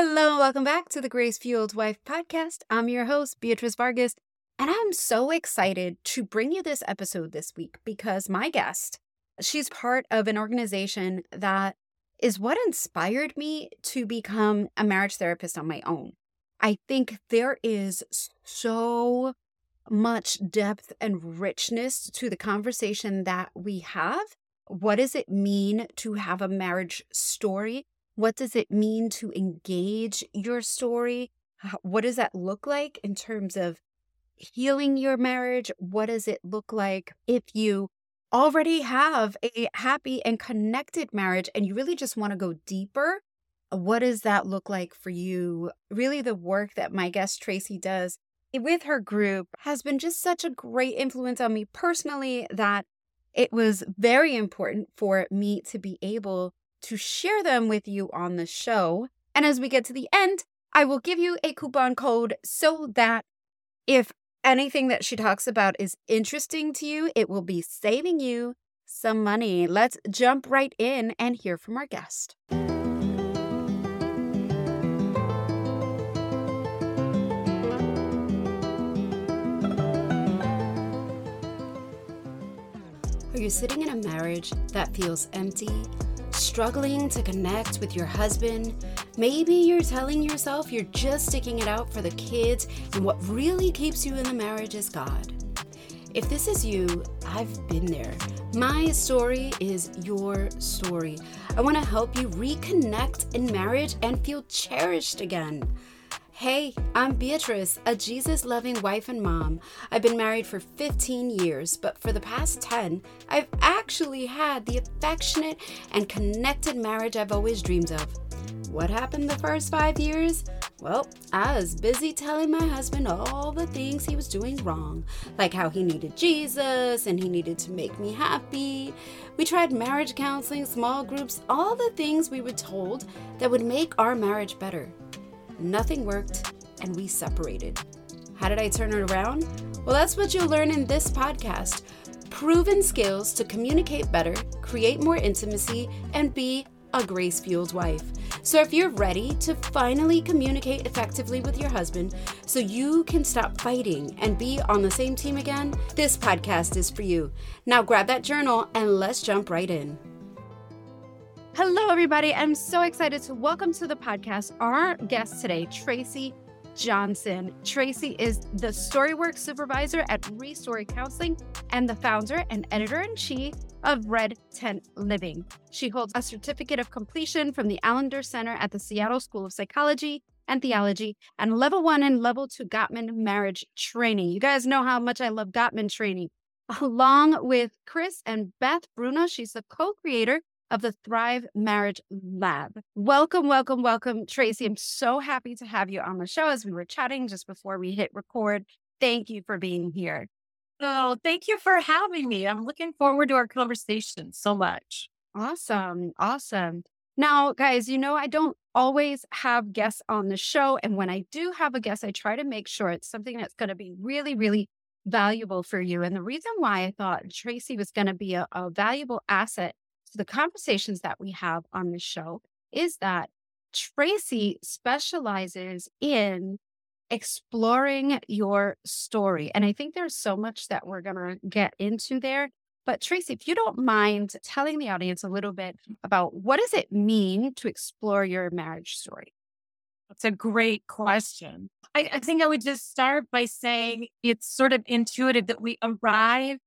Hello, welcome back to the Grace Fueled Wife podcast. I'm your host, Beatrice Vargas, and I'm so excited to bring you this episode this week because my guest, she's part of an organization that is what inspired me to become a marriage therapist on my own. I think there is so much depth and richness to the conversation that we have. What does it mean to have a marriage story? What does it mean to engage your story? What does that look like in terms of healing your marriage? What does it look like if you already have a happy and connected marriage and you really just want to go deeper? What does that look like for you? Really, the work that my guest Tracy does with her group has been just such a great influence on me personally that it was very important for me to be able to share them with you on the show. And as we get to the end, I will give you a coupon code so that if anything that she talks about is interesting to you, it will be saving you some money. Let's jump right in and hear from our guest. Are you sitting in a marriage that feels empty? Struggling to connect with your husband, maybe you're telling yourself you're just sticking it out for the kids, and what really keeps you in the marriage is God. If this is you, I've been there. My story is your story. I want to help you reconnect in marriage and feel cherished again. Hey, I'm Beatrice, a Jesus loving wife and mom. I've been married for 15 years, but for the past 10, I've actually had the affectionate and connected marriage I've always dreamed of. What happened the first five years? Well, I was busy telling my husband all the things he was doing wrong, like how he needed Jesus and he needed to make me happy. We tried marriage counseling, small groups, all the things we were told that would make our marriage better nothing worked, and we separated. How did I turn it around? Well, that's what you'll learn in this podcast proven skills to communicate better, create more intimacy, and be a grace fueled wife. So, if you're ready to finally communicate effectively with your husband so you can stop fighting and be on the same team again, this podcast is for you. Now, grab that journal and let's jump right in. Hello, everybody. I'm so excited to welcome to the podcast our guest today, Tracy Johnson. Tracy is the Storywork Supervisor at Restory Counseling and the founder and editor in chief of Red Tent Living. She holds a certificate of completion from the Allender Center at the Seattle School of Psychology and Theology and level one and level two Gottman marriage training. You guys know how much I love Gottman training. Along with Chris and Beth Bruno, she's the co creator of the Thrive Marriage Lab. Welcome, welcome, welcome, Tracy. I'm so happy to have you on the show as we were chatting just before we hit record. Thank you for being here. Oh, thank you for having me. I'm looking forward to our conversation so much. Awesome. Awesome. Now, guys, you know, I don't always have guests on the show. And when I do have a guest, I try to make sure it's something that's going to be really, really valuable for you. And the reason why I thought Tracy was going to be a, a valuable asset the conversations that we have on this show is that Tracy specializes in exploring your story. And I think there's so much that we're going to get into there. But Tracy, if you don't mind telling the audience a little bit about what does it mean to explore your marriage story? That's a great question. I, I think I would just start by saying it's sort of intuitive that we arrive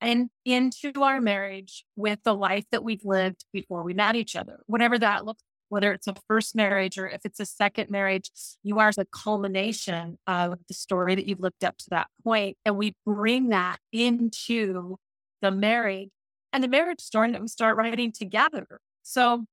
and into our marriage with the life that we've lived before we met each other, whatever that looks whether it's a first marriage or if it's a second marriage, you are the culmination of the story that you've lived up to that point. And we bring that into the marriage and the marriage story that we start writing together. So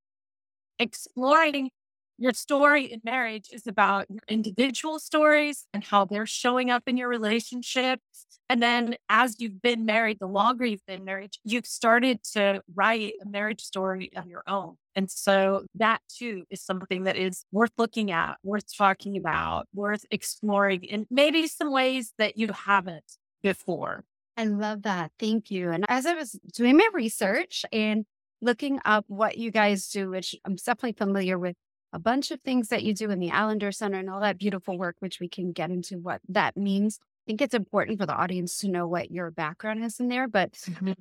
exploring your story in marriage is about your individual stories and how they're showing up in your relationships. And then as you've been married, the longer you've been married, you've started to write a marriage story of your own. And so that too is something that is worth looking at, worth talking about, worth exploring in maybe some ways that you haven't before. I love that. Thank you. And as I was doing my research and looking up what you guys do, which I'm definitely familiar with a bunch of things that you do in the Allender Center and all that beautiful work, which we can get into what that means. I think it's important for the audience to know what your background is in there. But mm-hmm.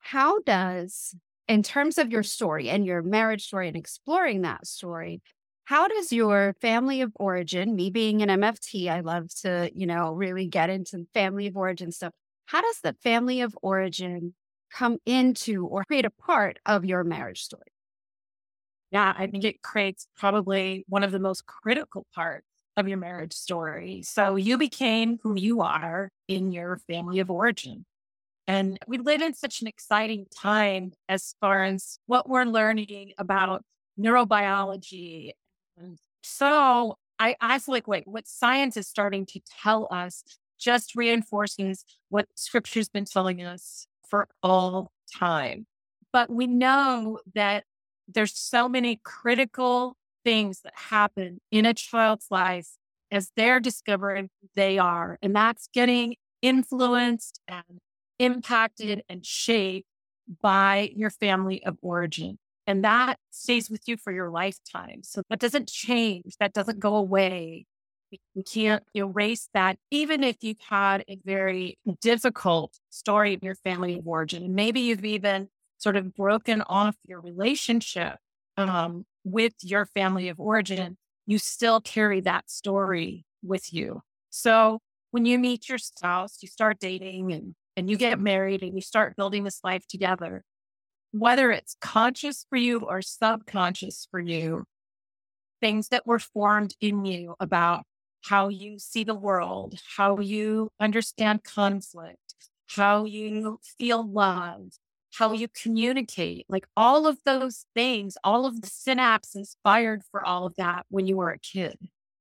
how does, in terms of your story and your marriage story and exploring that story, how does your family of origin, me being an MFT, I love to, you know, really get into family of origin stuff. How does the family of origin come into or create a part of your marriage story? Yeah, I think it creates probably one of the most critical parts of your marriage story. So you became who you are in your family of origin. And we live in such an exciting time as far as what we're learning about neurobiology and so I, I feel like, wait, what science is starting to tell us just reinforces what scripture's been telling us for all time. But we know that there's so many critical things that happen in a child's life as they're discovering who they are. And that's getting influenced and impacted and shaped by your family of origin. And that stays with you for your lifetime. So that doesn't change. That doesn't go away. You can't erase that, even if you've had a very difficult story in your family of origin. Maybe you've even sort of broken off your relationship um, with your family of origin. You still carry that story with you. So when you meet your spouse, you start dating and, and you get married and you start building this life together whether it's conscious for you or subconscious for you, things that were formed in you about how you see the world, how you understand conflict, how you feel loved, how you communicate, like all of those things, all of the synapses fired for all of that when you were a kid.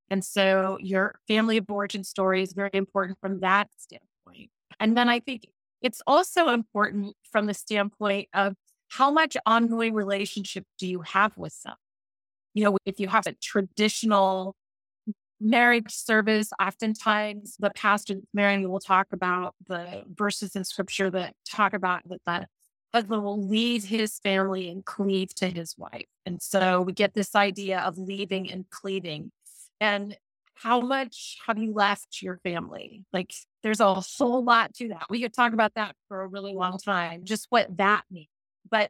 And so your family of origin story is very important from that standpoint. And then I think it's also important from the standpoint of how much ongoing relationship do you have with them? You know, if you have a traditional marriage service, oftentimes the pastor marrying will talk about the verses in scripture that talk about that the husband will leave his family and cleave to his wife. And so we get this idea of leaving and cleaving. And how much have you left your family? Like there's a whole lot to that. We could talk about that for a really long time, just what that means. But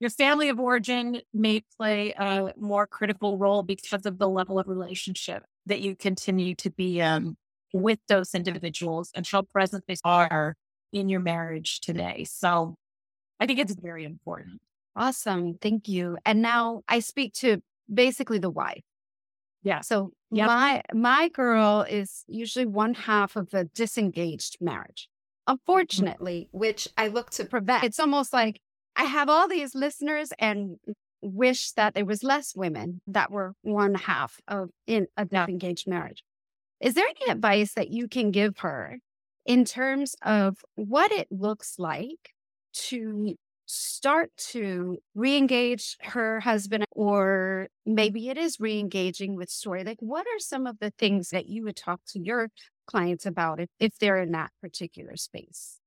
your family of origin may play a more critical role because of the level of relationship that you continue to be with those individuals and how present they are in your marriage today. So I think it's very important. Awesome. Thank you. And now I speak to basically the wife. Yeah. So yep. my my girl is usually one half of a disengaged marriage. Mm-hmm. Unfortunately, mm-hmm. which I look to prevent. It's almost like I have all these listeners and wish that there was less women that were one half of in a disengaged marriage. Is there any advice that you can give her in terms of what it looks like to start to re-engage her husband or maybe it is re-engaging with story like what are some of the things that you would talk to your clients about if, if they're in that particular space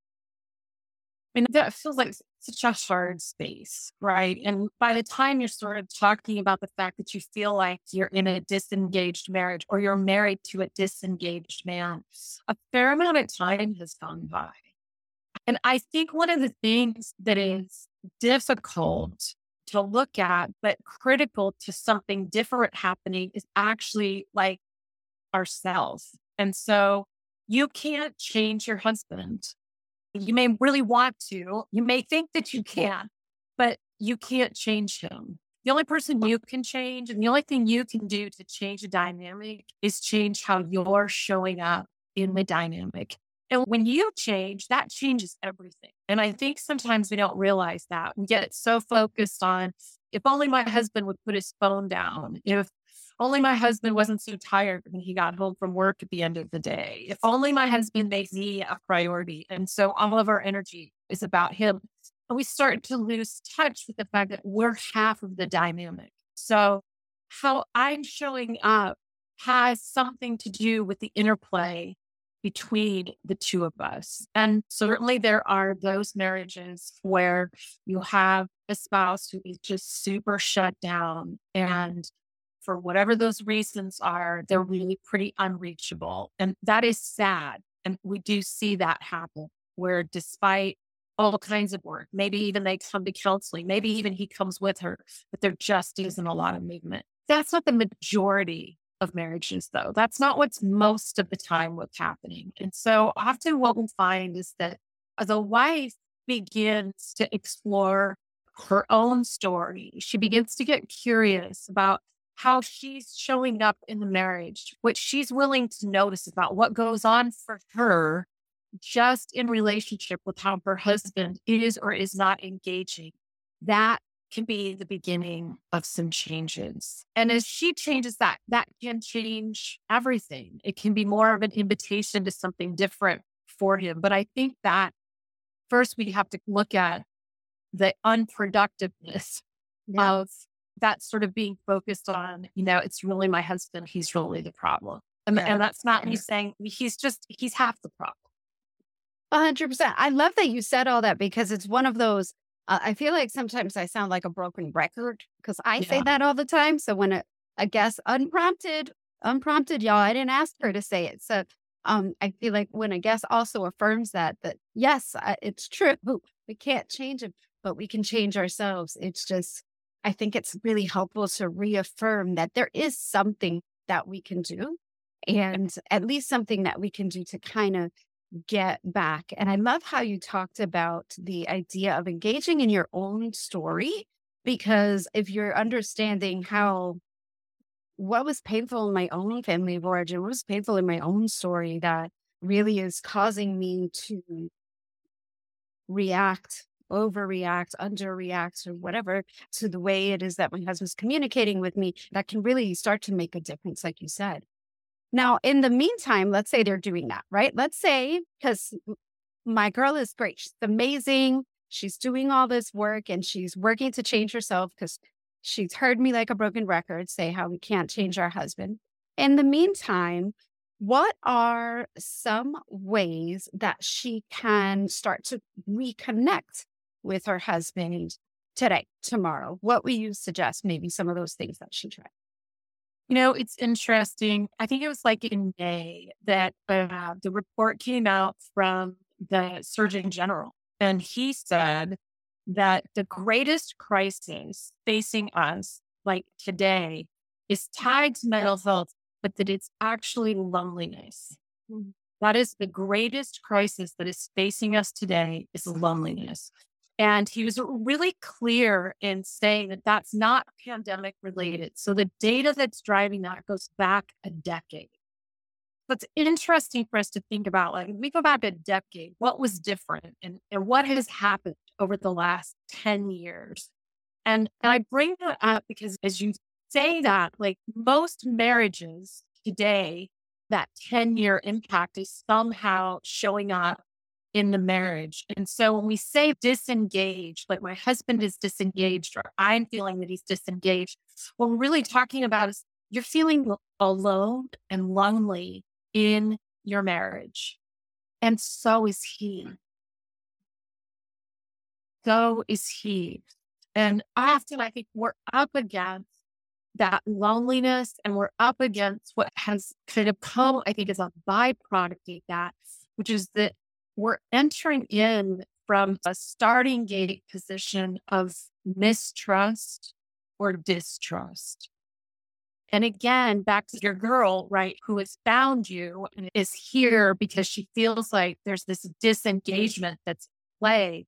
I mean, that feels like such a hard space, right? And by the time you're sort of talking about the fact that you feel like you're in a disengaged marriage or you're married to a disengaged man, a fair amount of time has gone by. And I think one of the things that is difficult to look at, but critical to something different happening is actually like ourselves. And so you can't change your husband you may really want to. You may think that you can, but you can't change him. The only person you can change and the only thing you can do to change a dynamic is change how you're showing up in the dynamic. And when you change, that changes everything. And I think sometimes we don't realize that. We get so focused on if only my husband would put his phone down, if only my husband wasn't so tired when he got home from work at the end of the day. If only my husband makes me a priority. And so all of our energy is about him. And we start to lose touch with the fact that we're half of the dynamic. So how I'm showing up has something to do with the interplay between the two of us. And certainly there are those marriages where you have a spouse who is just super shut down and for whatever those reasons are, they're really pretty unreachable. And that is sad. And we do see that happen where despite all kinds of work, maybe even they come to counseling, maybe even he comes with her, but there just isn't a lot of movement. That's not the majority of marriages, though. That's not what's most of the time what's happening. And so often what we find is that the wife begins to explore her own story. She begins to get curious about how she's showing up in the marriage, what she's willing to notice about what goes on for her just in relationship with how her husband is or is not engaging. That can be the beginning of some changes. And as she changes that, that can change everything. It can be more of an invitation to something different for him. But I think that first we have to look at the unproductiveness yeah. of that sort of being focused on, you know, it's really my husband. He's really the problem. And, yeah. and that's not me saying he's just, he's half the problem. A hundred percent. I love that you said all that because it's one of those, uh, I feel like sometimes I sound like a broken record because I yeah. say that all the time. So when a, a guest unprompted, unprompted, y'all, I didn't ask her to say it. So um, I feel like when a guest also affirms that, that yes, it's true. We can't change it, but we can change ourselves. It's just, I think it's really helpful to reaffirm that there is something that we can do and at least something that we can do to kind of get back. And I love how you talked about the idea of engaging in your own story, because if you're understanding how what was painful in my own family of origin, what was painful in my own story that really is causing me to react overreact, underreact, or whatever to the way it is that my husband's communicating with me, that can really start to make a difference, like you said. Now, in the meantime, let's say they're doing that, right? Let's say, because my girl is great, she's amazing. She's doing all this work and she's working to change herself because she's heard me like a broken record say how we can't change our husband. In the meantime, what are some ways that she can start to reconnect with her husband today, tomorrow? What would you suggest? Maybe some of those things that she tried. You know, it's interesting. I think it was like in May that uh, the report came out from the Surgeon General, and he said that the greatest crisis facing us, like today, is tied to mental health, but that it's actually loneliness. Mm-hmm. That is the greatest crisis that is facing us today is loneliness. And he was really clear in saying that that's not pandemic related. So the data that's driving that goes back a decade. It's interesting for us to think about like, we go back a decade, what was different and, and what has happened over the last 10 years? And, and I bring that up because as you say that, like most marriages today, that 10 year impact is somehow showing up in the marriage. And so when we say disengaged, like my husband is disengaged or I'm feeling that he's disengaged, what we're really talking about is you're feeling alone and lonely in your marriage. And so is he. So is he. And often I think we're up against that loneliness and we're up against what has kind of come, I think, as a byproduct of that, which is that we're entering in from a starting gate position of mistrust or distrust. And again, back to your girl, right, who has found you and is here because she feels like there's this disengagement that's play.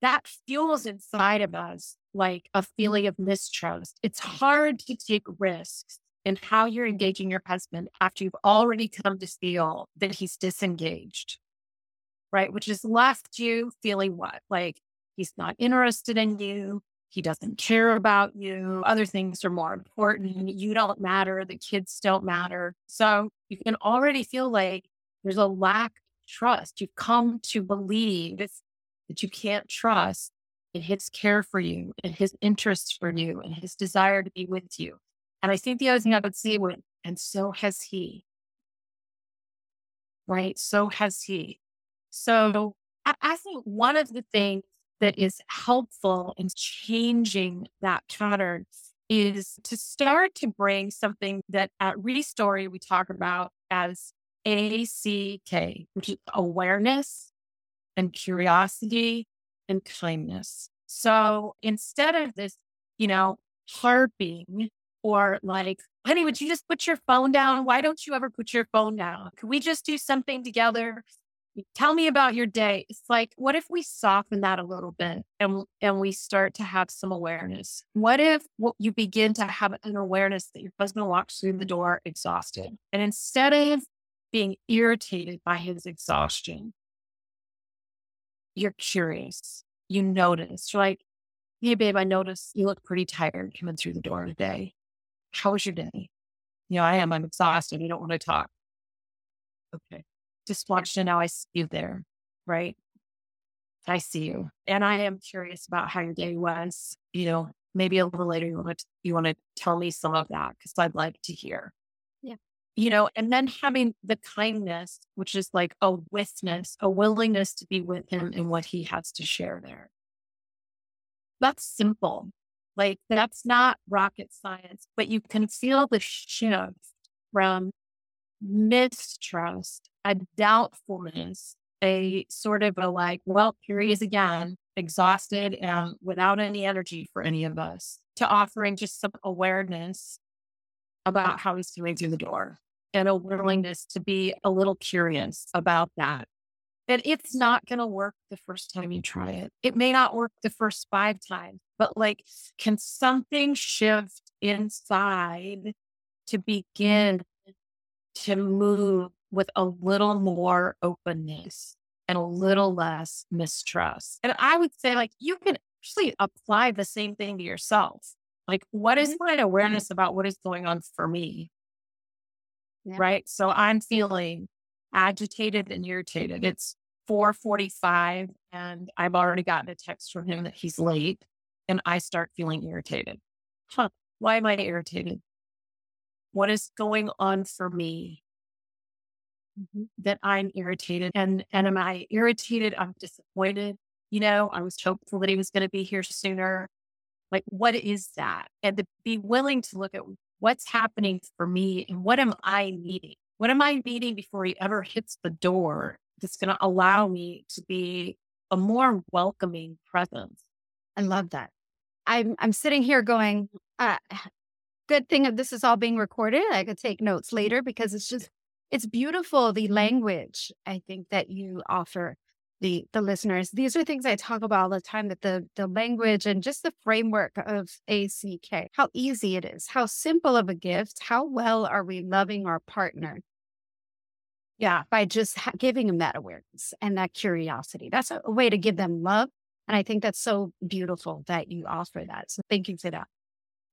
That fuels inside of us like a feeling of mistrust. It's hard to take risks in how you're engaging your husband after you've already come to feel that he's disengaged right? Which has left you feeling what? Like he's not interested in you. He doesn't care about you. Other things are more important. You don't matter. The kids don't matter. So you can already feel like there's a lack of trust. You've come to believe that you can't trust in his care for you and his interest for you and his desire to be with you. And I think the other thing I would see with, and so has he. Right? So has he. So I think one of the things that is helpful in changing that pattern is to start to bring something that at Restory we talk about as ACK, which is awareness and curiosity and kindness. So instead of this, you know, harping or like, honey, would you just put your phone down? Why don't you ever put your phone down? Could we just do something together? Tell me about your day. It's like, what if we soften that a little bit and, and we start to have some awareness? What if you begin to have an awareness that your husband walks through the door exhausted? And instead of being irritated by his exhaustion, you're curious. You notice. You're like, hey, babe, I noticed you look pretty tired coming through the door today. How was your day? You know, I am. I'm exhausted. I don't want to talk. Okay. Just watch and now I see you there. Right. I see you. And I am curious about how your day was. You know, maybe a little later you want to you want to tell me some of that because I'd like to hear. Yeah. You know, and then having the kindness, which is like a witness, a willingness to be with him and what he has to share there. That's simple. Like that's not rocket science, but you can feel the shift from mistrust, a doubtfulness, a sort of a like, well, here he is again, exhausted and without any energy for any of us, to offering just some awareness about how he's doing through the door and a willingness to be a little curious about that that it's not going to work the first time you try it. It may not work the first five times, but like, can something shift inside to begin to move with a little more openness and a little less mistrust? And I would say, like, you can actually apply the same thing to yourself. Like, what is mm-hmm. my awareness about what is going on for me? Yeah. Right. So I'm feeling agitated and irritated. It's 4:45 and I've already gotten a text from him that he's late and I start feeling irritated. Huh, why am I irritated? What is going on for me mm-hmm. that I'm irritated and and am I irritated? I'm disappointed. You know, I was hopeful that he was going to be here sooner. Like what is that? And to be willing to look at what's happening for me and what am I needing? What am I needing before he ever hits the door that's going to allow me to be a more welcoming presence? I love that. I'm I'm sitting here going, uh, good thing that this is all being recorded. I could take notes later because it's just it's beautiful the language I think that you offer the the listeners. These are things I talk about all the time that the the language and just the framework of ACK, how easy it is, how simple of a gift, how well are we loving our partner? Yeah, by just ha- giving them that awareness and that curiosity. That's a, a way to give them love. And I think that's so beautiful that you offer that. So thank you for that.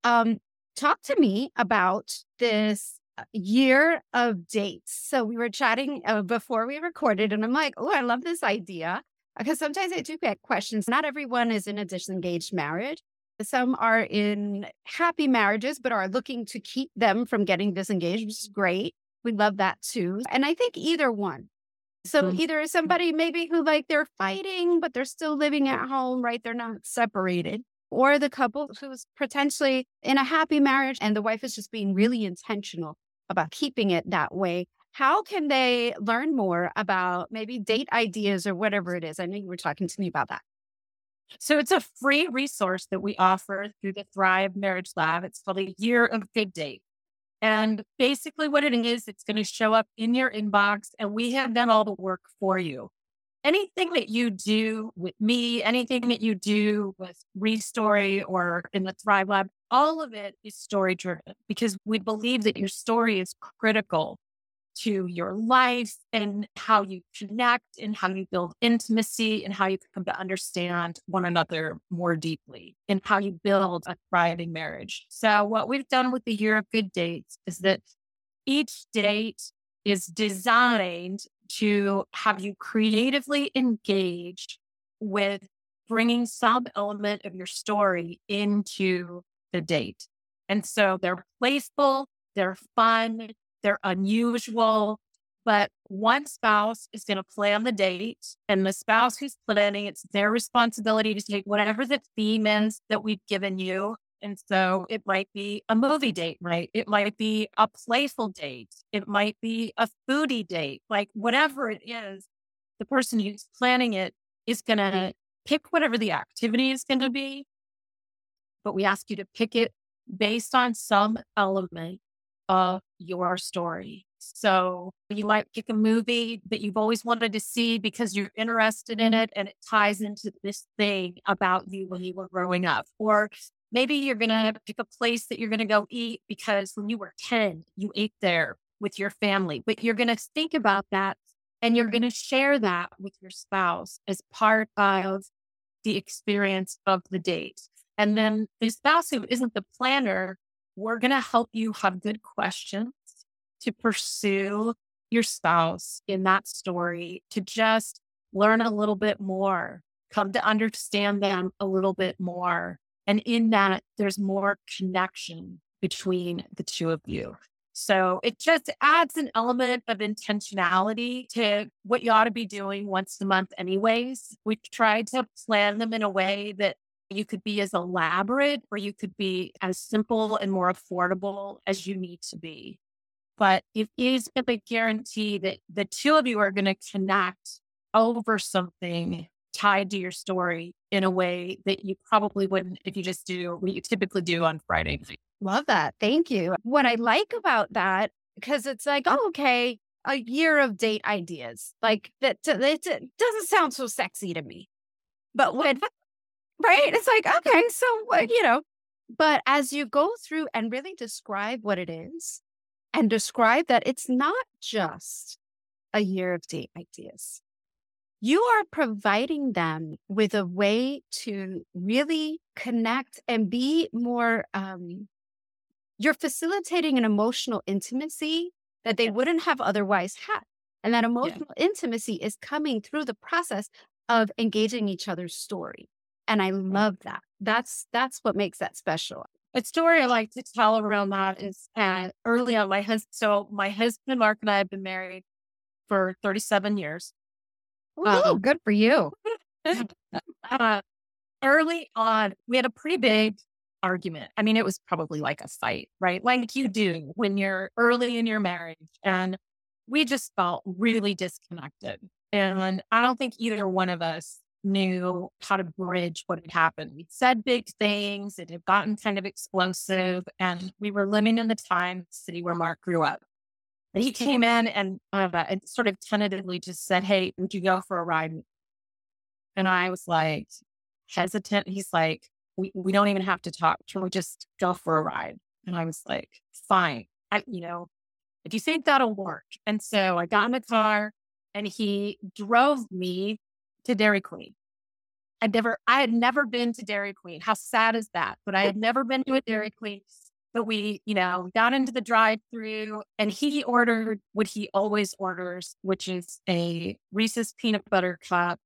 Um, talk to me about this year of dates. So we were chatting uh, before we recorded, and I'm like, oh, I love this idea. Because sometimes I do get questions. Not everyone is in a disengaged marriage. Some are in happy marriages, but are looking to keep them from getting disengaged, which is great. We love that too. And I think either one. So mm-hmm. either somebody maybe who like they're fighting, but they're still living at home, right? They're not separated. Or the couple who's potentially in a happy marriage and the wife is just being really intentional about keeping it that way. How can they learn more about maybe date ideas or whatever it is? I know you were talking to me about that. So it's a free resource that we offer through the Thrive Marriage Lab. It's called a Year of Good Date. And basically, what it is, it's going to show up in your inbox, and we have done all the work for you. Anything that you do with me, anything that you do with Restory or in the Thrive Lab, all of it is story driven because we believe that your story is critical to your life and how you connect and how you build intimacy and how you come to understand one another more deeply and how you build a thriving marriage. So, what we've done with the Year of Good Dates is that each date is designed to have you creatively engaged with bringing some element of your story into date. And so they're playful, they're fun, they're unusual, but one spouse is going to plan the date, and the spouse who's planning, it's their responsibility to take whatever the theme is that we've given you And so it might be a movie date, right? It might be a playful date. It might be a foodie date, like whatever it is, the person who's planning it is going to pick whatever the activity is going to be. But we ask you to pick it based on some element of your story. So you might pick a movie that you've always wanted to see because you're interested in it and it ties into this thing about you when you were growing up. Or maybe you're going to pick a place that you're going to go eat because when you were 10, you ate there with your family, but you're going to think about that and you're going to share that with your spouse as part of the experience of the date. And then the spouse who isn't the planner, we're going to help you have good questions to pursue your spouse in that story, to just learn a little bit more, come to understand them a little bit more. And in that, there's more connection between the two of you. So it just adds an element of intentionality to what you ought to be doing once a month, anyways. We try to plan them in a way that you could be as elaborate or you could be as simple and more affordable as you need to be. But it is a guarantee that the two of you are going to connect over something tied to your story in a way that you probably wouldn't if you just do what you typically do on Friday night. Love that. Thank you. What I like about that, because it's like, oh, okay, a year of date ideas. Like that, it doesn't sound so sexy to me. But when, right? It's like, okay, so, you know, but as you go through and really describe what it is and describe that it's not just a year of date ideas, you are providing them with a way to really connect and be more um, you're facilitating an emotional intimacy that they wouldn't have otherwise had. And that emotional yeah. intimacy is coming through the process of engaging each other's story. And I love that. That's that's what makes that special. A story I like to tell around that is uh, early on my husband. So my husband Mark and I have been married for 37 years. Oh, um, good for you. uh, early on, we had a pretty big argument. I mean, it was probably like a fight, right? Like you do when you're early in your marriage. And we just felt really disconnected. And I don't think either one of us knew how to bridge what had happened. We'd said big things, it had gotten kind of explosive, and we were living in the time city where Mark grew up. And he came in and, uh, and sort of tentatively just said, Hey, would you go for a ride? And I was like, hesitant. He's like, we, we don't even have to talk. Can we just go for a ride? And I was like, fine. I, you know, if you think that'll work. And so I got in the car and he drove me to Dairy Queen. I'd never, I had never been to Dairy Queen. How sad is that? But I had never been to a Dairy Queen. But we, you know, got into the drive through and he ordered what he always orders, which is a Reese's peanut butter cup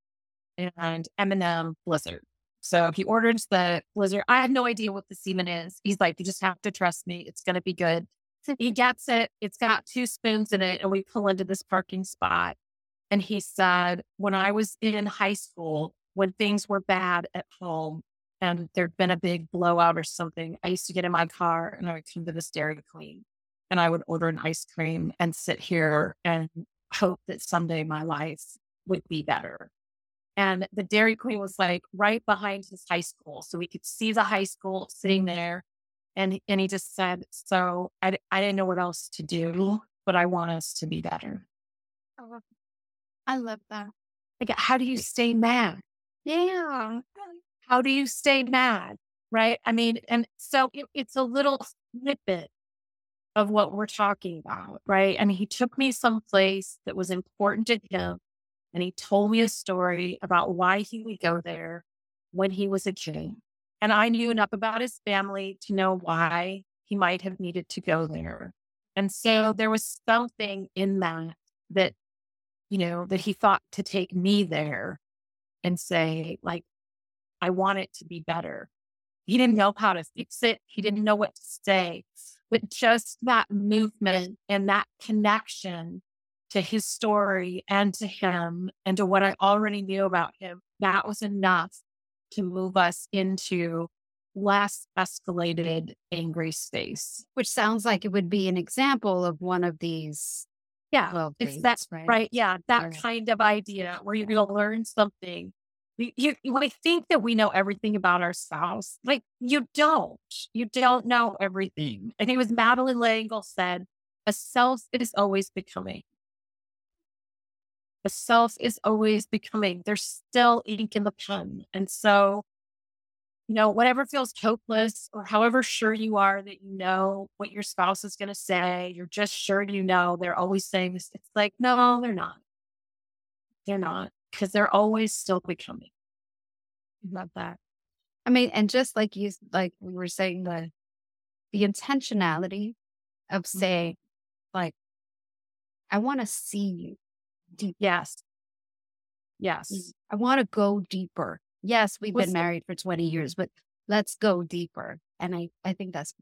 and M&M Blizzard. So he orders the blizzard. I have no idea what the semen is. He's like, you just have to trust me. It's going to be good. He gets it. It's got two spoons in it. And we pull into this parking spot. And he said, when I was in high school, when things were bad at home and there'd been a big blowout or something, I used to get in my car and I would come to this Dairy Queen and I would order an ice cream and sit here and hope that someday my life would be better. And the Dairy Queen was like right behind his high school. So we could see the high school sitting there. And, and he just said, So I, I didn't know what else to do, but I want us to be better. Oh, I love that. Like, how do you stay mad? Yeah. How do you stay mad? Right. I mean, and so it, it's a little snippet of what we're talking about. Right. Mean, he took me someplace that was important to him and he told me a story about why he would go there when he was a kid. And I knew enough about his family to know why he might have needed to go there. And so there was something in that that, you know, that he thought to take me there and say, like, I want it to be better. He didn't know how to fix it. He didn't know what to say. But just that movement and that connection to his story and to him and to what I already knew about him, that was enough to move us into less escalated, angry space. Which sounds like it would be an example of one of these. Yeah, well, it's that right? right? Yeah, that right. kind of idea where you're going to learn something. You, you, we think that we know everything about our spouse. Like you don't. You don't know everything. I think it was Madeleine L'Engle said, "A self is always becoming." A self is always becoming. There's still ink in the pen, and so you know, whatever feels hopeless or however sure you are that you know what your spouse is going to say, you're just sure you know they're always saying this. It's like, no, they're not. They're not because they're always still becoming. Love that. I mean, and just like you, like we were saying, the the intentionality of mm-hmm. saying, like, I want to see you deep. Yes. Yes. Mm, I want to go deeper yes, we've been married for 20 years, but let's go deeper. And I, I think that's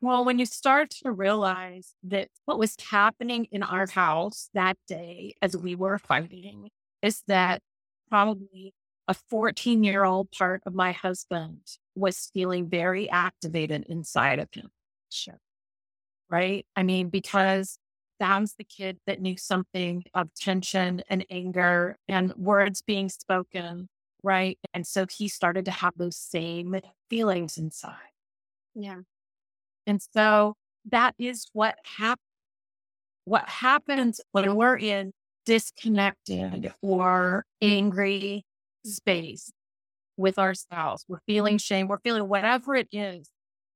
well, when you start to realize that what was happening in our house that day as we were fighting is that probably a 14 year old part of my husband was feeling very activated inside of him. Sure. Right. I mean, because that's the kid that knew something of tension and anger and words being spoken Right. And so he started to have those same feelings inside. Yeah. And so that is what happens. What happens when we're in disconnected or angry space with our spouse, we're feeling shame, we're feeling whatever it is.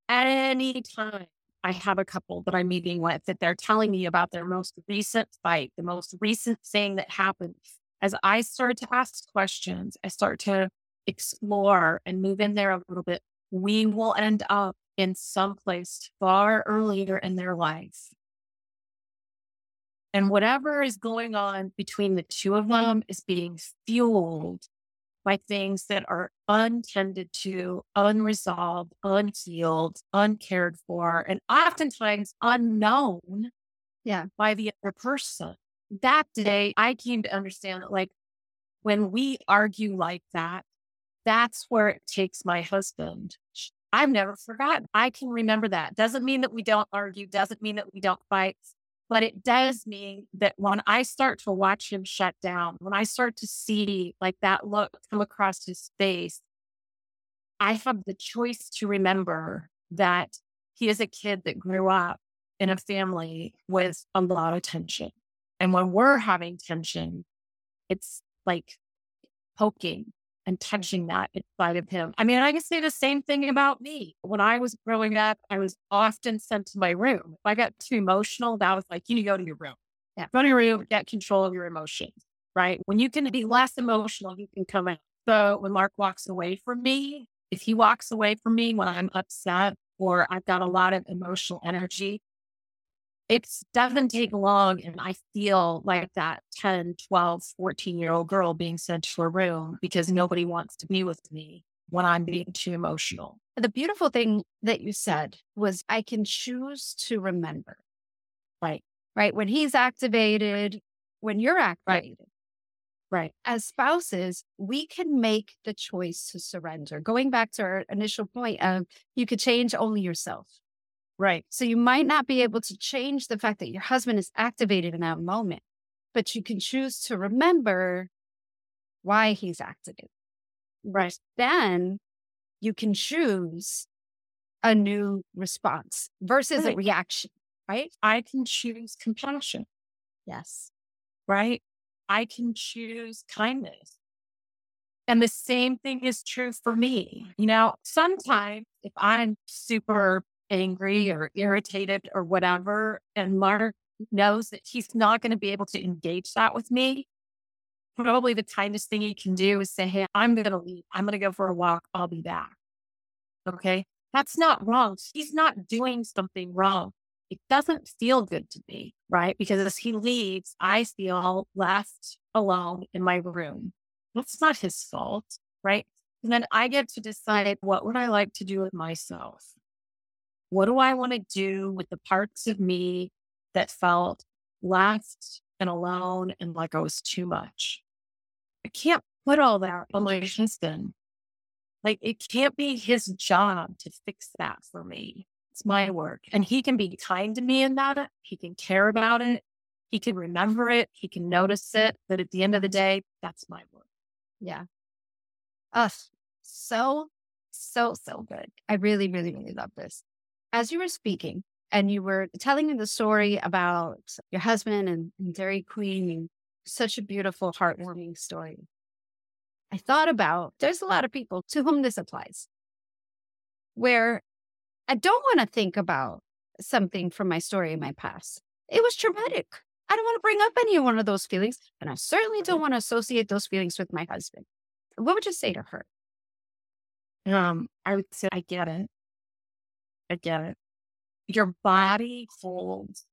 Any time I have a couple that I'm meeting with that they're telling me about their most recent fight, the most recent thing that happened, as I start to ask questions, I start to explore and move in there a little bit, we will end up in some place far earlier in their life. And whatever is going on between the two of them is being fueled by things that are untended to, unresolved, unhealed, uncared for, and oftentimes unknown yeah. by the other person that day, I came to understand that, like, when we argue like that, that's where it takes my husband. I've never forgotten. I can remember that. Doesn't mean that we don't argue, doesn't mean that we don't fight, but it does mean that when I start to watch him shut down, when I start to see like that look come across his face, I have the choice to remember that he is a kid that grew up in a family with a lot of tension. And when we're having tension, it's like poking and touching that inside of him. I mean, I can say the same thing about me. When I was growing up, I was often sent to my room. If I got too emotional, that was like, you need to go to your room. Yeah. Go to your room, get control of your emotions, right? When you can be less emotional, you can come out. So when Mark walks away from me, if he walks away from me when I'm upset or I've got a lot of emotional energy, it doesn't take long. And I feel like that 10, 12, 14 year old girl being sent to a room because nobody wants to be with me when I'm being too emotional. The beautiful thing that you said was I can choose to remember. Right. Right. When he's activated, when you're activated. Right. right. As spouses, we can make the choice to surrender. Going back to our initial point of you could change only yourself. Right. So you might not be able to change the fact that your husband is activated in that moment, but you can choose to remember why he's activated. Right. Then you can choose a new response versus right. a reaction, right? I can choose compassion. Yes. Right. I can choose kindness. And the same thing is true for me. You know, sometimes if I'm super angry or irritated or whatever. And Mark knows that he's not going to be able to engage that with me. Probably the kindest thing he can do is say, Hey, I'm going to leave. I'm going to go for a walk. I'll be back. Okay. That's not wrong. He's not doing something wrong. It doesn't feel good to me, right? Because as he leaves, I feel left alone in my room. That's not his fault, right? And then I get to decide what would I like to do with myself? What do I want to do with the parts of me that felt left and alone and like I was too much? I can't put all that on my husband. Like it can't be his job to fix that for me. It's my work. And he can be kind to me in that. He can care about it. He can remember it. He can notice it. But at the end of the day, that's my work. Yeah. Us. So, so, so good. I really, really, really love this. As you were speaking and you were telling me the story about your husband and, and Dairy Queen, such a beautiful, heartwarming story. I thought about there's a lot of people to whom this applies where I don't want to think about something from my story in my past. It was traumatic. I don't want to bring up any one of those feelings. And I certainly don't want to associate those feelings with my husband. What would you say to her? Um, I would say, I get it. It. Your body holds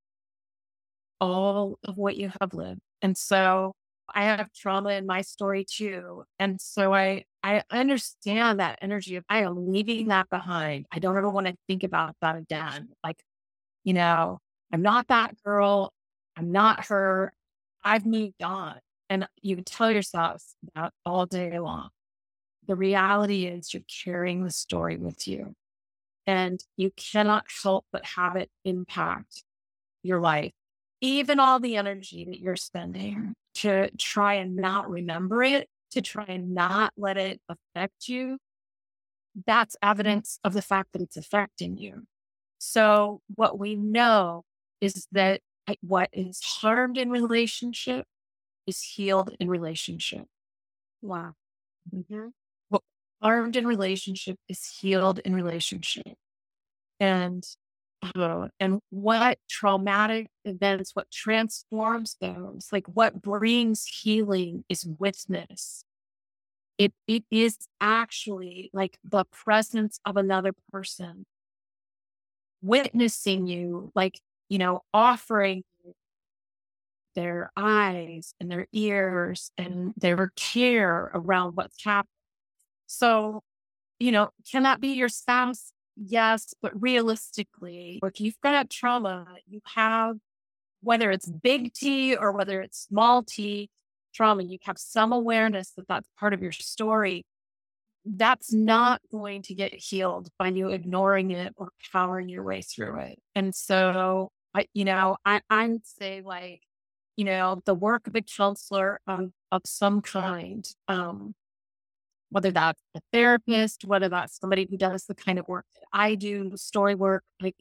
all of what you have lived. And so I have trauma in my story too. And so I I understand that energy of I am leaving that behind. I don't ever want to think about that again. Like, you know, I'm not that girl. I'm not her. I've moved on. And you can tell yourself that all day long. The reality is you're carrying the story with you. And you cannot help but have it impact your life. Even all the energy that you're spending to try and not remember it, to try and not let it affect you, that's evidence of the fact that it's affecting you. So, what we know is that what is harmed in relationship is healed in relationship. Wow. Mm-hmm. What harmed in relationship is healed in relationship. And uh, and what traumatic events, what transforms those, like what brings healing is witness. It it is actually like the presence of another person witnessing you, like, you know, offering their eyes and their ears and their care around what's happening. So, you know, can that be your spouse? Yes, but realistically, if you've got trauma, you have, whether it's big T or whether it's small t trauma, you have some awareness that that's part of your story. That's not going to get healed by you ignoring it or powering your way through it. And so, I, you know, I, I'd say like, you know, the work of a counselor um, of some kind, um, whether that's a therapist, whether that's somebody who does the kind of work that I do, story work, like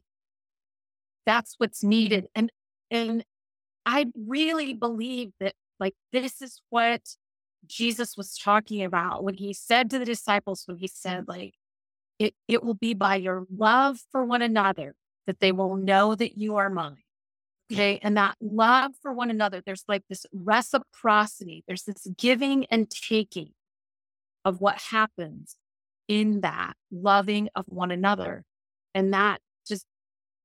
that's what's needed. And and I really believe that like this is what Jesus was talking about when he said to the disciples, when he said, like, it, it will be by your love for one another that they will know that you are mine. Okay. And that love for one another, there's like this reciprocity, there's this giving and taking of what happens in that loving of one another. And that just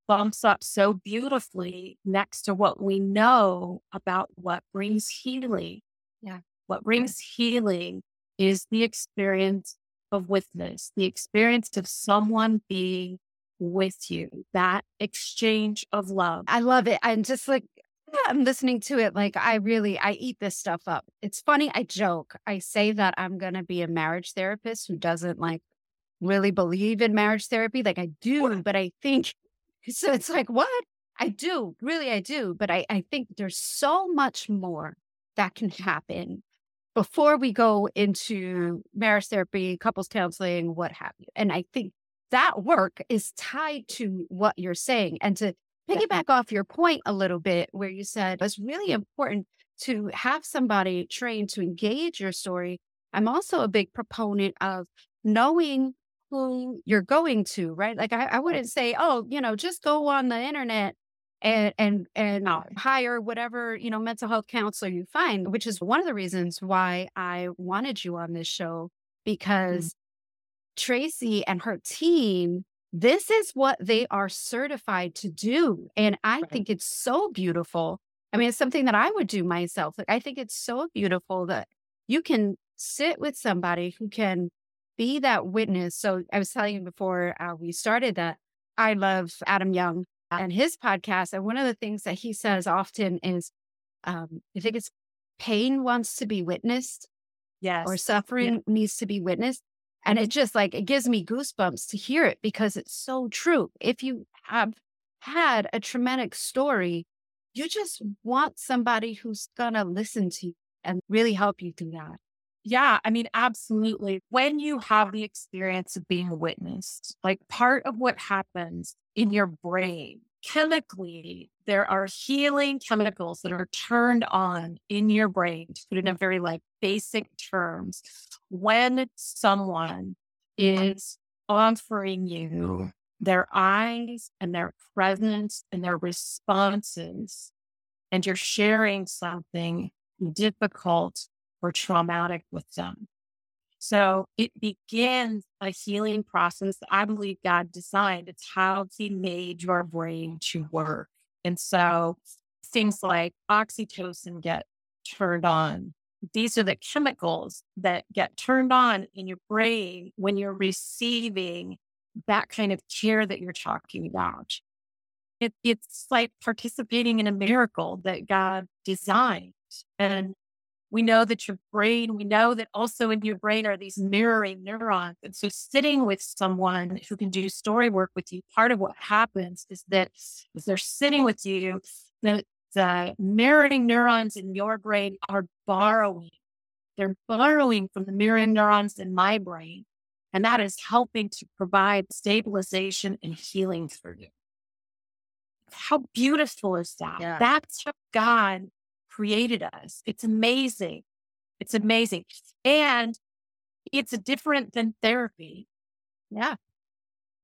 bumps up so beautifully next to what we know about what brings healing. Yeah. What brings healing is the experience of witness, the experience of someone being with you, that exchange of love. I love it. I'm just like, I'm listening to it like I really I eat this stuff up. It's funny, I joke. I say that I'm going to be a marriage therapist who doesn't like really believe in marriage therapy like I do, but I think so it's like what? I do. Really I do, but I I think there's so much more that can happen before we go into marriage therapy, couples counseling, what have you. And I think that work is tied to what you're saying and to piggyback off your point a little bit where you said it's really important to have somebody trained to engage your story. I'm also a big proponent of knowing who you're going to, right? Like I, I wouldn't say, oh, you know, just go on the internet and and and hire whatever you know mental health counselor you find, which is one of the reasons why I wanted you on this show mm. because mm-hmm. Tracy and her team this is what they are certified to do. And I right. think it's so beautiful. I mean, it's something that I would do myself. Like, I think it's so beautiful that you can sit with somebody who can be that witness. So, I was telling you before uh, we started that I love Adam Young and his podcast. And one of the things that he says often is, um, I think it's pain wants to be witnessed. Yes. Or suffering yeah. needs to be witnessed. And it just like, it gives me goosebumps to hear it because it's so true. If you have had a traumatic story, you just want somebody who's going to listen to you and really help you through that. Yeah, I mean, absolutely. When you have the experience of being witnessed, like part of what happens in your brain chemically, there are healing chemicals that are turned on in your brain, to put it in a very like basic terms, when someone is offering you their eyes and their presence and their responses, and you're sharing something difficult or traumatic with them. So it begins a healing process that I believe God designed. It's how He made your brain to work. And so things like oxytocin get turned on. These are the chemicals that get turned on in your brain when you're receiving that kind of care that you're talking about. It, it's like participating in a miracle that God designed. And we know that your brain, we know that also in your brain are these mirroring neurons. And so sitting with someone who can do story work with you, part of what happens is that if they're sitting with you, the, the mirroring neurons in your brain are borrowing. They're borrowing from the mirroring neurons in my brain. And that is helping to provide stabilization and healing for you. How beautiful is that? Yeah. That's how God created us. It's amazing. It's amazing. And it's different than therapy. Yeah.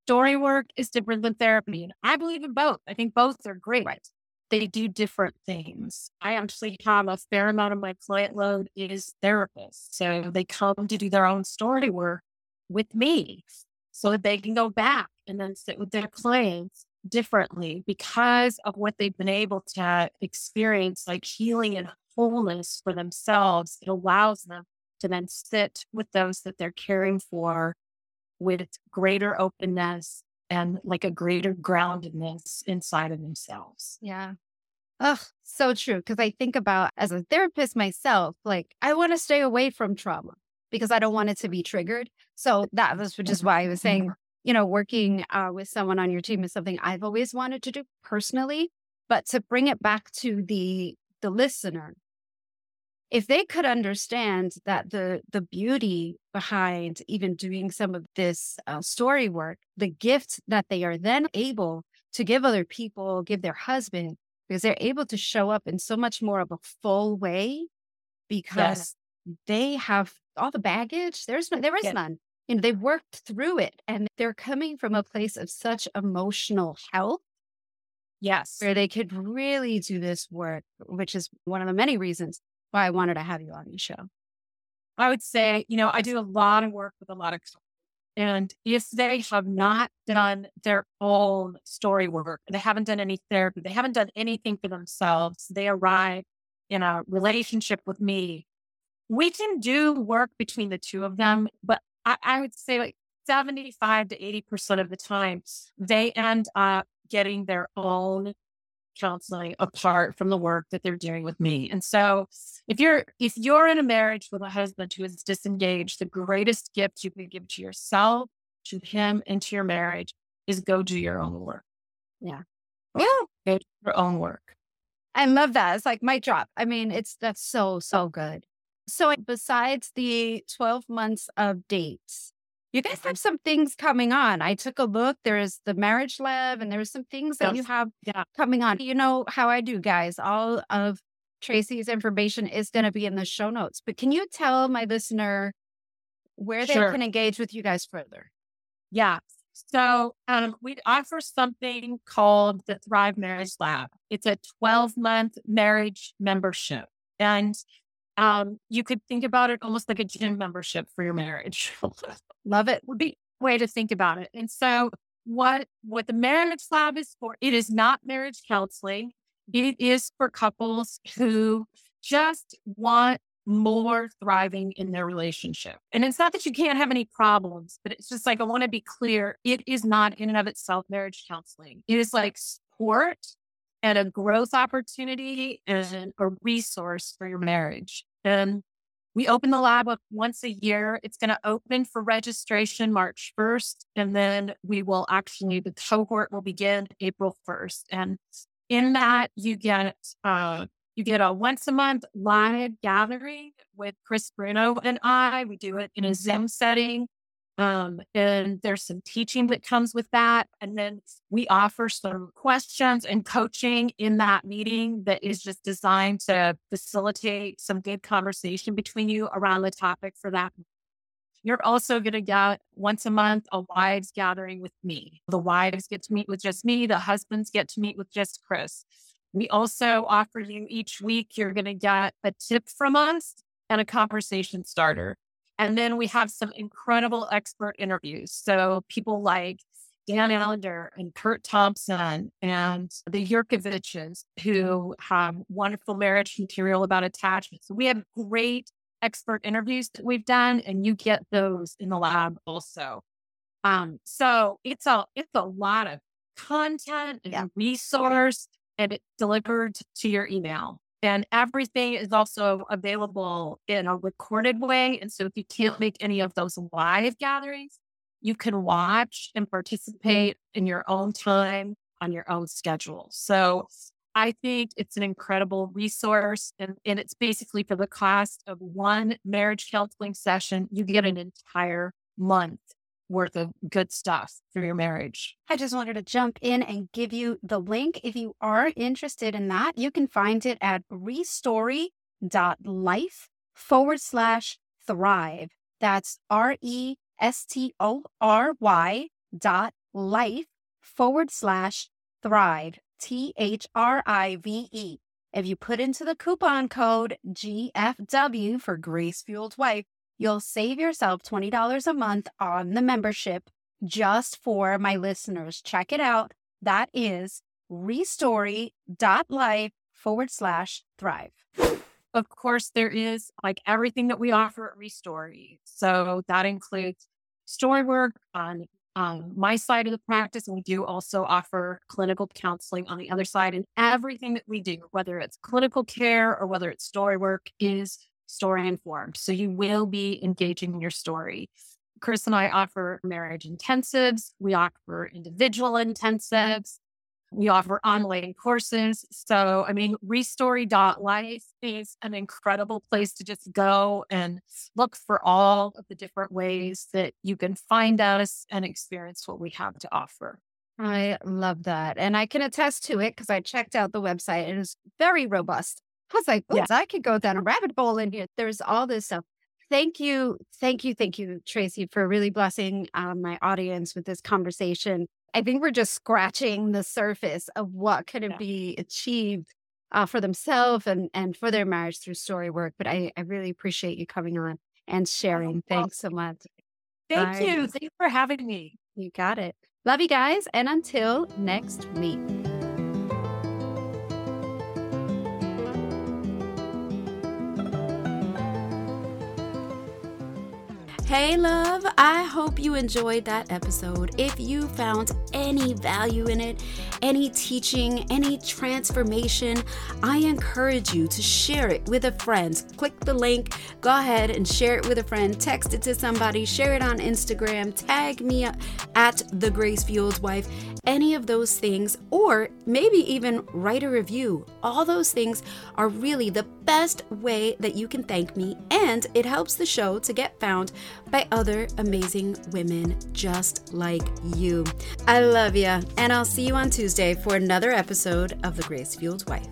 Story work is different than therapy. And I believe in both. I think both are great. Right. They do different things. I actually have a fair amount of my client load is therapists. So they come to do their own story work with me so that they can go back and then sit with their clients differently because of what they've been able to experience, like healing and wholeness for themselves. It allows them to then sit with those that they're caring for with greater openness and like a greater groundedness inside of themselves. Yeah. Oh, so true. Because I think about as a therapist myself, like I want to stay away from trauma because I don't want it to be triggered. So that was just mm-hmm. why I was saying you know, working uh, with someone on your team is something I've always wanted to do personally, but to bring it back to the the listener, if they could understand that the the beauty behind even doing some of this uh, story work, the gift that they are then able to give other people, give their husband, because they're able to show up in so much more of a full way because yes. they have all the baggage. There's no, there is none you know, they've worked through it and they're coming from a place of such emotional health. Yes. Where they could really do this work, which is one of the many reasons why I wanted to have you on the show. I would say, you know, I do a lot of work with a lot of and if they have not done their own story work, they haven't done any therapy, they haven't done anything for themselves, they arrive in a relationship with me. We can do work between the two of them, but I, I would say like 75 to 80% of the time, they end up getting their own counseling apart from the work that they're doing with me. And so if you're if you're in a marriage with a husband who is disengaged, the greatest gift you can give to yourself, to him, and to your marriage is go do your own work. Yeah. Yeah. Go do your own work. I love that. It's like my drop. I mean, it's that's so, so good. So, besides the 12 months of dates, you guys have some things coming on. I took a look. There's the marriage lab, and there's some things that yes. you have yeah. coming on. You know how I do, guys. All of Tracy's information is going to be in the show notes. But can you tell my listener where they sure. can engage with you guys further? Yeah. So um, we offer something called the Thrive Marriage Lab. It's a 12 month marriage membership. And um, you could think about it almost like a gym membership for your marriage. Love it. Would be way to think about it. And so what what the marriage lab is for, it is not marriage counseling. It is for couples who just want more thriving in their relationship. And it's not that you can't have any problems, but it's just like I want to be clear, it is not in and of itself marriage counseling. It is like support and a growth opportunity and a resource for your marriage. And We open the lab up once a year. It's going to open for registration March 1st. And then we will actually, the cohort will begin April 1st. And in that, you get, uh, you get a once a month live gathering with Chris Bruno and I. We do it in a Zoom setting. Um, and there's some teaching that comes with that. And then we offer some questions and coaching in that meeting that is just designed to facilitate some good conversation between you around the topic for that. You're also going to get once a month a wives gathering with me. The wives get to meet with just me, the husbands get to meet with just Chris. We also offer you each week, you're going to get a tip from us and a conversation starter. And then we have some incredible expert interviews. So people like Dan Allender and Kurt Thompson and the Yerkoviches who have wonderful marriage material about attachment. So we have great expert interviews that we've done, and you get those in the lab also. Um, so it's a it's a lot of content and yeah. resource and it's delivered to your email. And everything is also available in a recorded way. And so if you can't make any of those live gatherings, you can watch and participate in your own time on your own schedule. So I think it's an incredible resource. And, and it's basically for the cost of one marriage counseling session, you get an entire month worth of good stuff for your marriage. I just wanted to jump in and give you the link. If you are interested in that, you can find it at restory.life forward slash thrive. That's R E S T O R Y dot life forward slash thrive. T H R I V E. If you put into the coupon code GFW for Grace Fueled Wife, you'll save yourself $20 a month on the membership just for my listeners. Check it out. That is restory.life forward slash thrive. Of course, there is like everything that we offer at Restory. So that includes story work on um, my side of the practice. And we do also offer clinical counseling on the other side. And everything that we do, whether it's clinical care or whether it's story work, is story informed. So you will be engaging in your story. Chris and I offer marriage intensives, we offer individual intensives, we offer online courses. So, I mean, restory.life is an incredible place to just go and look for all of the different ways that you can find us and experience what we have to offer. I love that. And I can attest to it because I checked out the website. It is very robust. I was like, yeah. I could go down a rabbit hole in here. There's all this stuff. Thank you. Thank you. Thank you, Tracy, for really blessing um, my audience with this conversation. I think we're just scratching the surface of what could yeah. be achieved uh, for themselves and, and for their marriage through story work. But I, I really appreciate you coming on and sharing. Thanks so much. Thank you. Thank you for having me. You got it. Love you guys. And until next week. Hey, love, I hope you enjoyed that episode. If you found any value in it, any teaching, any transformation, I encourage you to share it with a friend. Click the link, go ahead and share it with a friend, text it to somebody, share it on Instagram, tag me at The Grace Fueled Wife, any of those things, or maybe even write a review. All those things are really the best way that you can thank me, and it helps the show to get found by other amazing women just like you. I love you, and I'll see you on Tuesday for another episode of The Grace Fueled Wife.